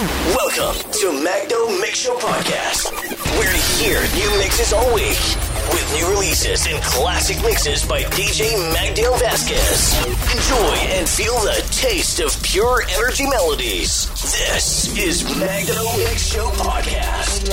Welcome to Magdo Mix Show Podcast. We're here new mixes all week with new releases and classic mixes by DJ Magdiel Vazquez. Enjoy and feel the taste of pure energy melodies. This is Magdo Mix Show Podcast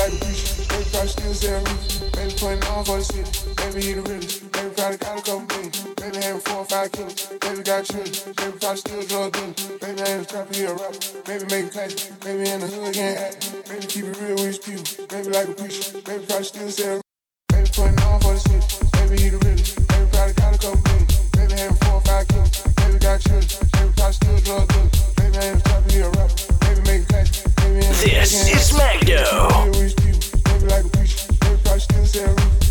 putting on for the city. Baby, he the realest. Baby, probably got a couple million. Baby, having four or five kids. Baby, got children. Baby, probably still drug dealing. Baby, I ain't a trapper, he a rapper. Baby, making classic. Baby, in the hood, getting active. Baby, keep it real with his people. Baby, like a preacher. Baby, probably still sell. Baby, putting on for the city. Baby, he the realest. Baby, probably got a couple million. Baby, having four or five kids. Baby, got children. Baby, probably still drug dealing. Baby, I ain't a trapper, he a rapper. Baby, making classic. Baby, in the hood, getting active. This is Magdo. Baby, like a preacher eyes can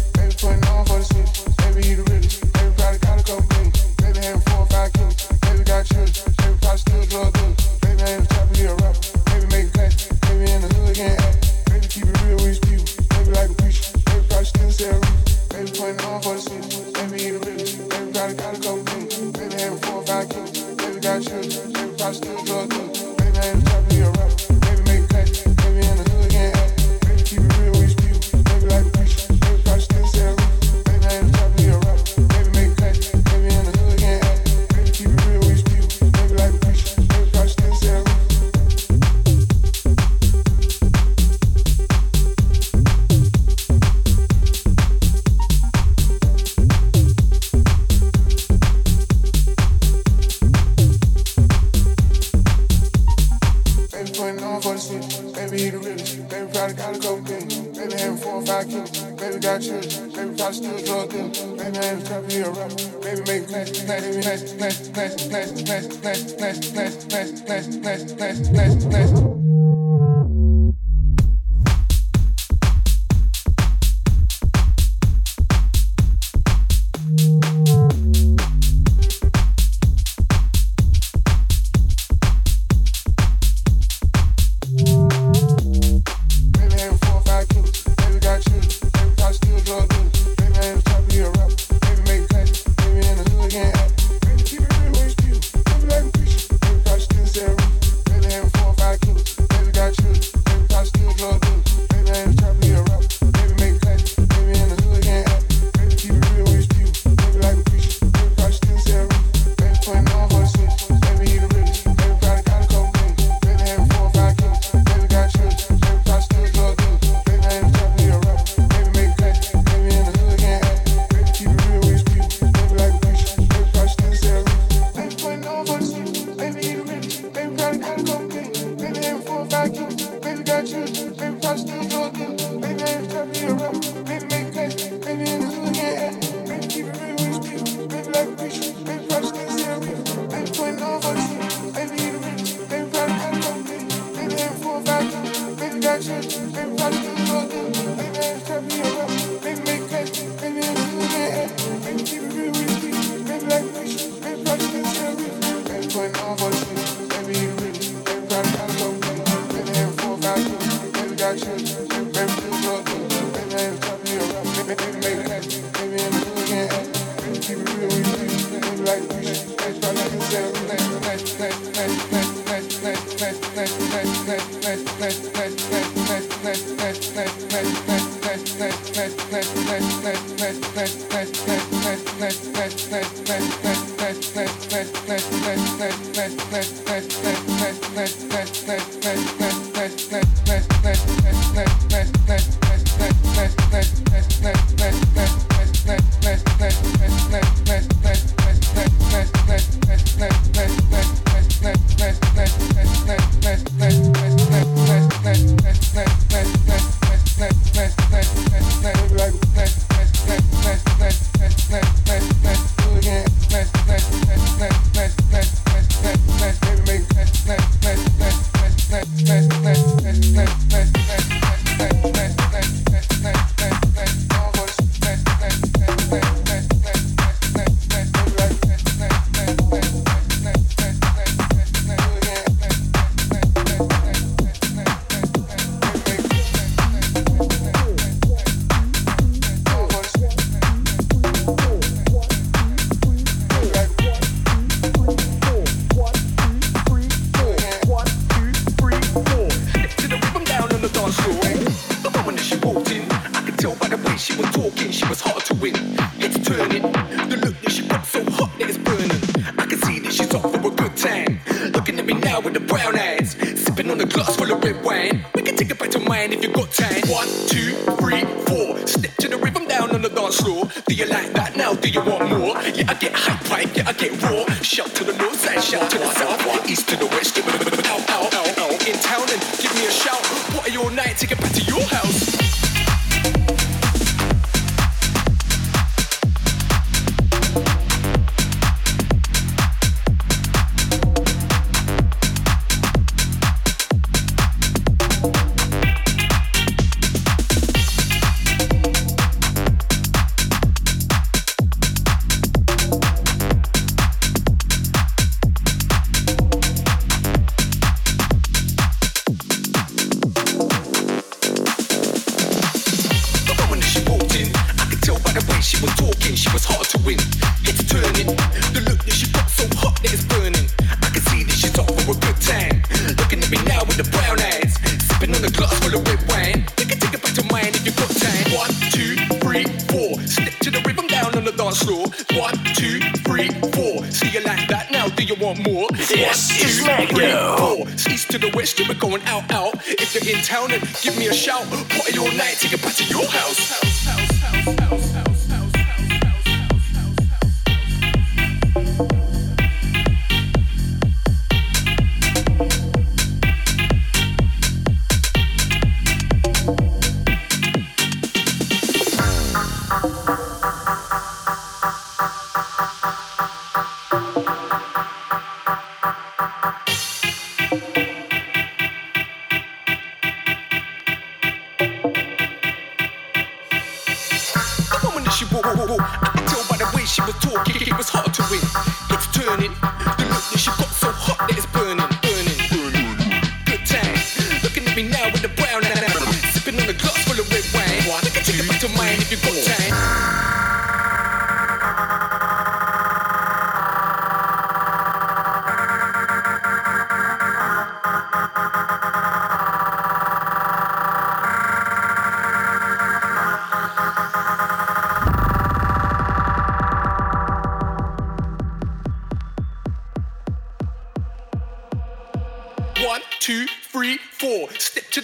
with the brown hands, sipping on a glass full of red wine. We can take it back to mine if you got time. One, two, three, four. Step to the rhythm down on the dance floor. Do you like that now? Do you want more? Yeah, I get high right? yeah, I get raw. Shout to the north side, shout to the south, one, east to the west. Out, out, out, out. In town and give me a shout. What are your night? Take it back to your house.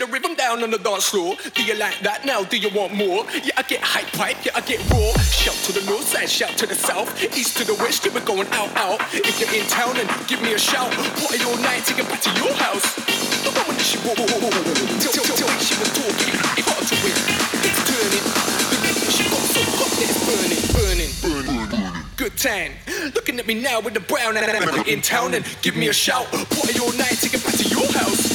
the rhythm down on the dance floor. Do you like that now? Do you want more? Yeah, I get hype pipe, yeah, I get raw. Shout to the north side, shout to the south, east to the west, yeah, we're going out, out. If you're in town, then give me a shout. Party all night, take it back to your house. The woman that she wore, till, till, till she was talking, hard to win. It's turning. The rhythm she got so hot it's burning, burning, burning. Good time. Looking at me now with the brown, and in town, and give me a shout. Party all night, take it back to your house.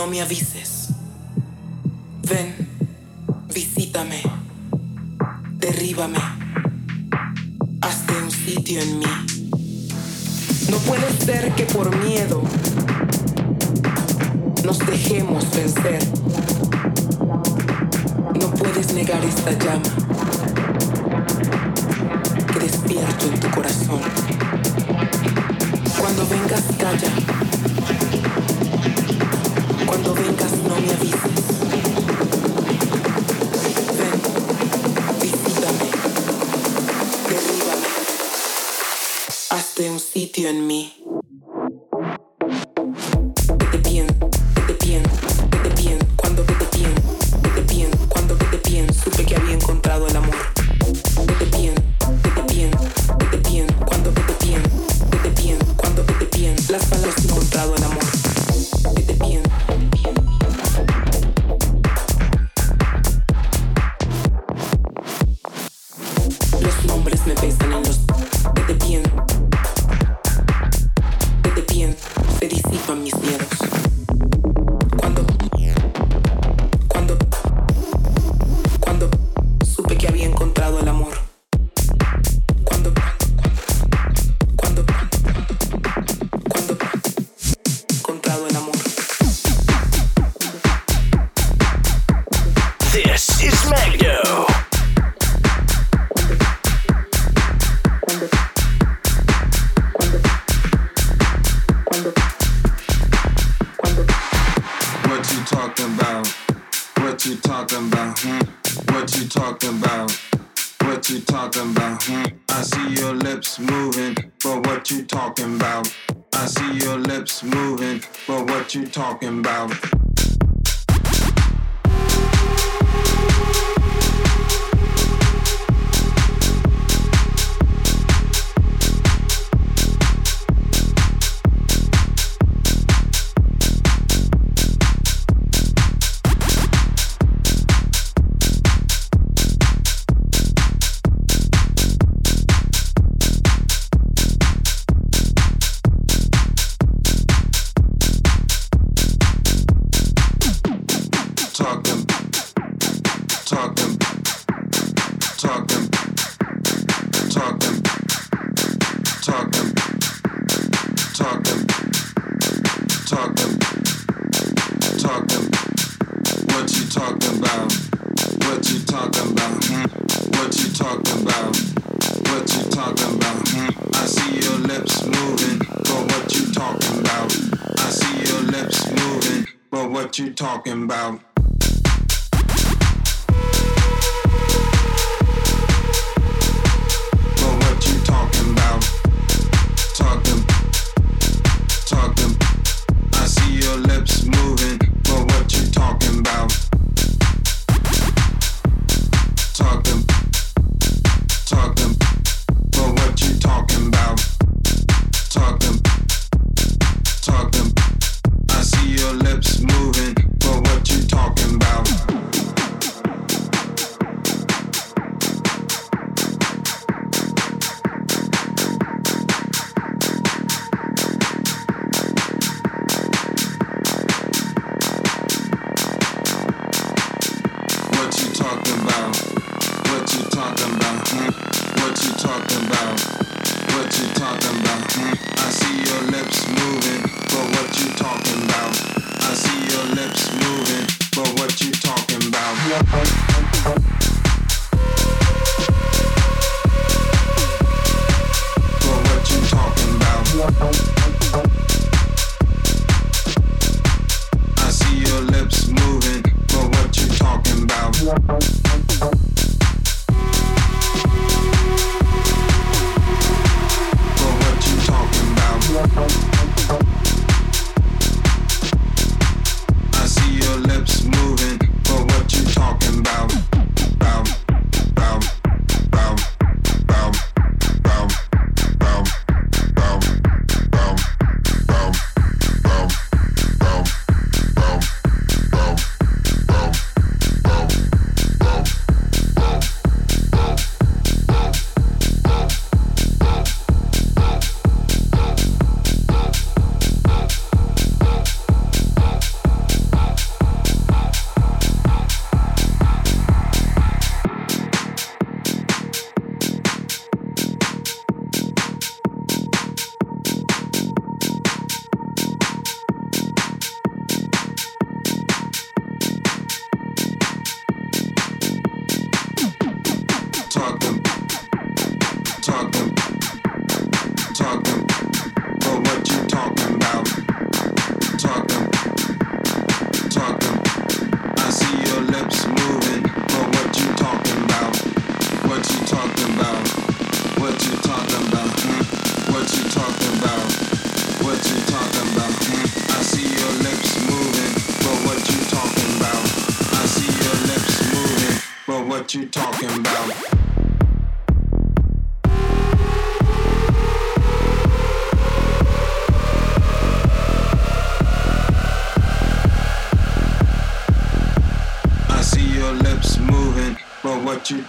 no me avises. Ven, visítame, derríbame, hazte un sitio en mí. No puede ser que por miedo nos dejemos vencer. No puedes negar esta llama que despierto en tu corazón. Cuando vengas, calla and me. talking about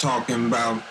talking about?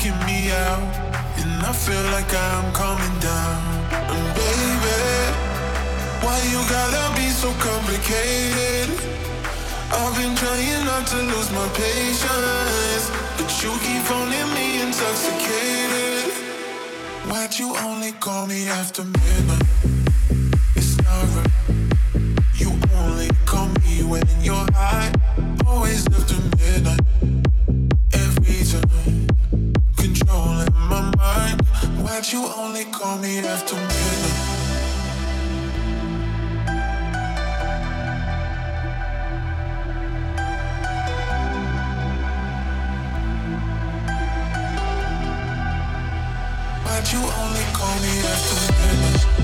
knocking me out, and I feel like I'm coming down. And baby, why you gotta be so complicated? I've been trying not to lose my patience, but you keep owning me intoxicated. Why'd you only call me after midnight? It's not right. You only call me when you're high. Always after But you only call me after midnight. But you only call me after midnight.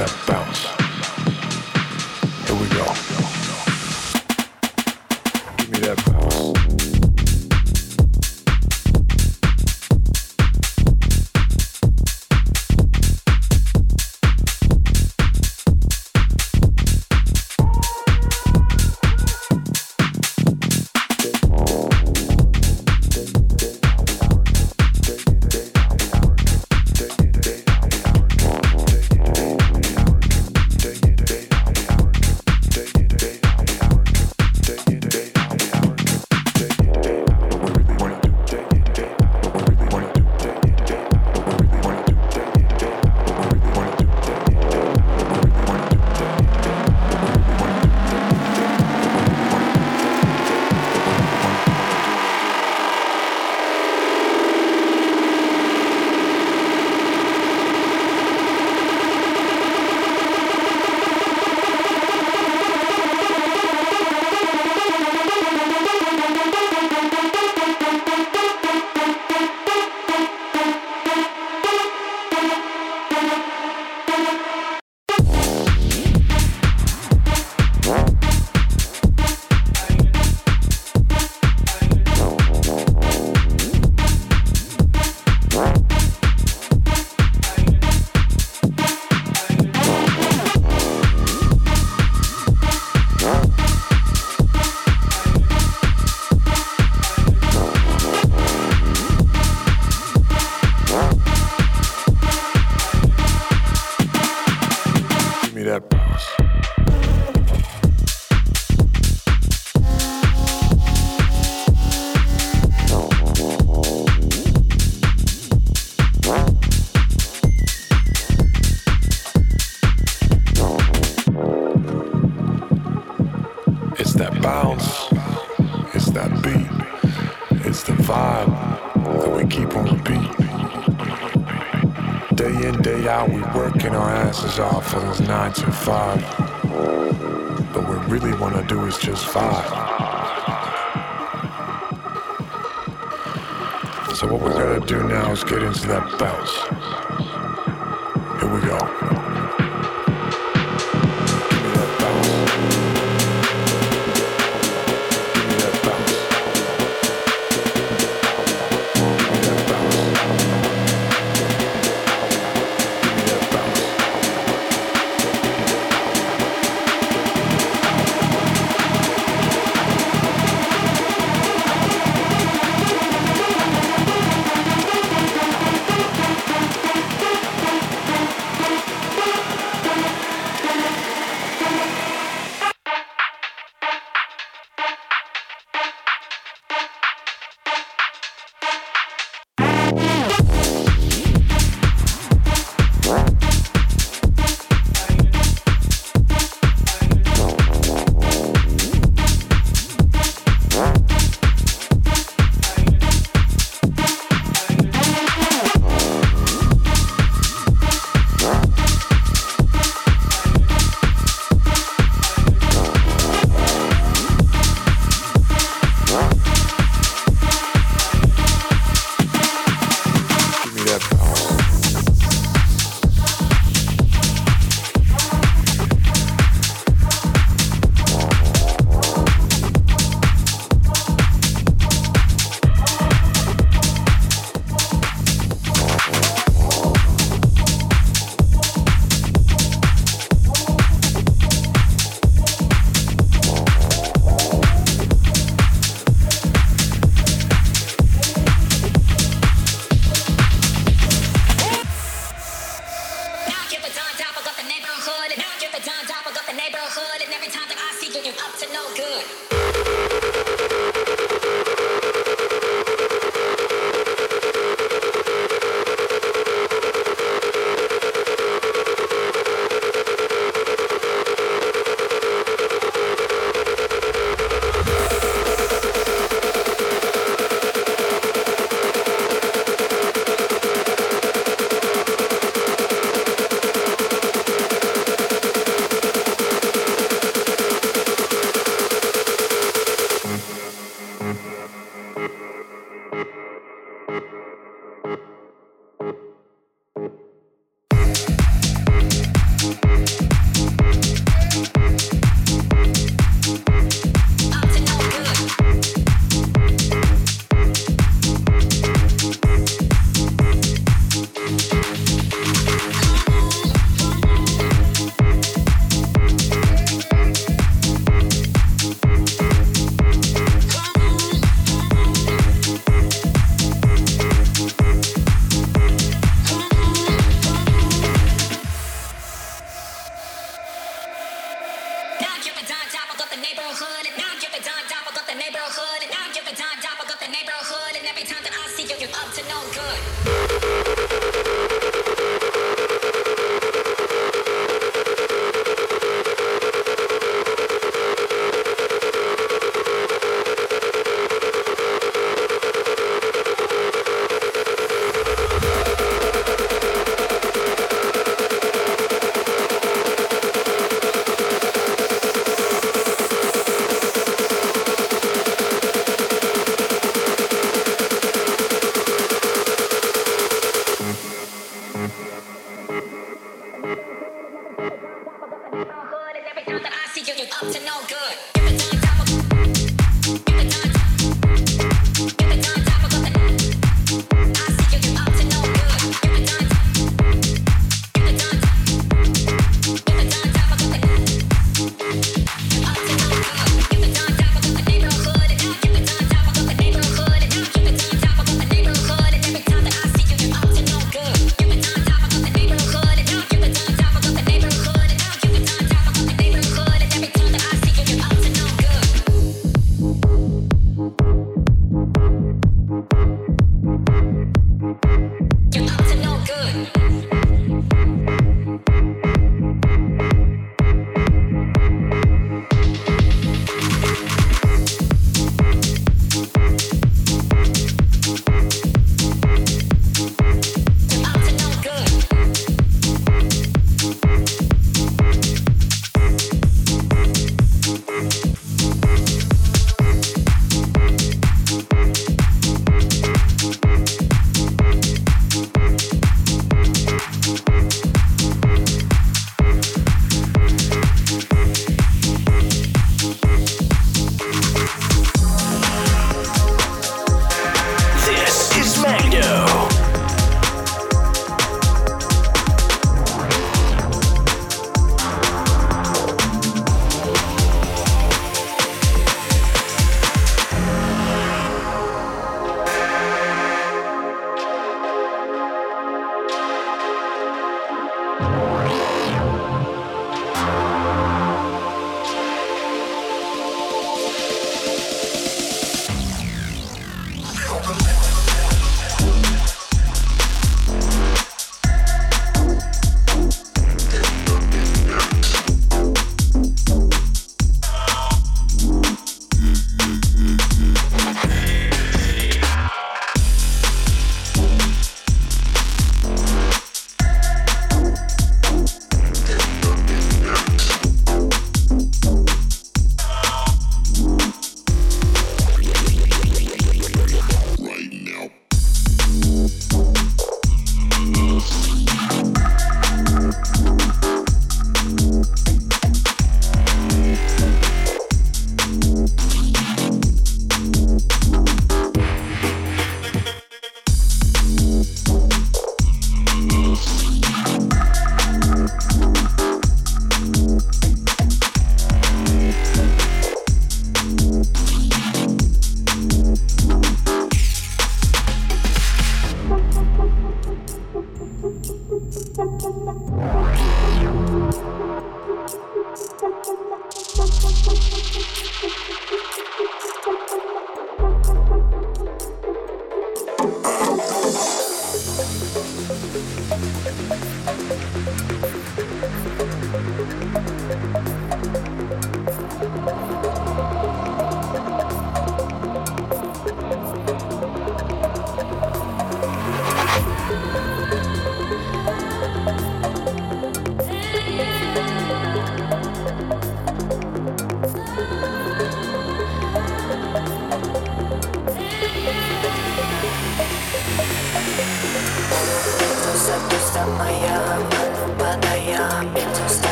about. Off for those nine to five. But what we really want to do is just five. So what we gotta do now is get into that bounce. Here we go.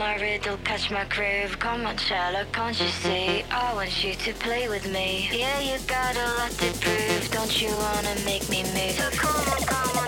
My riddle, catch my groove. Come on, Sherlock, can't you see? I want you to play with me. Yeah, you got a lot to prove. Don't you wanna make me move? So come on, come on,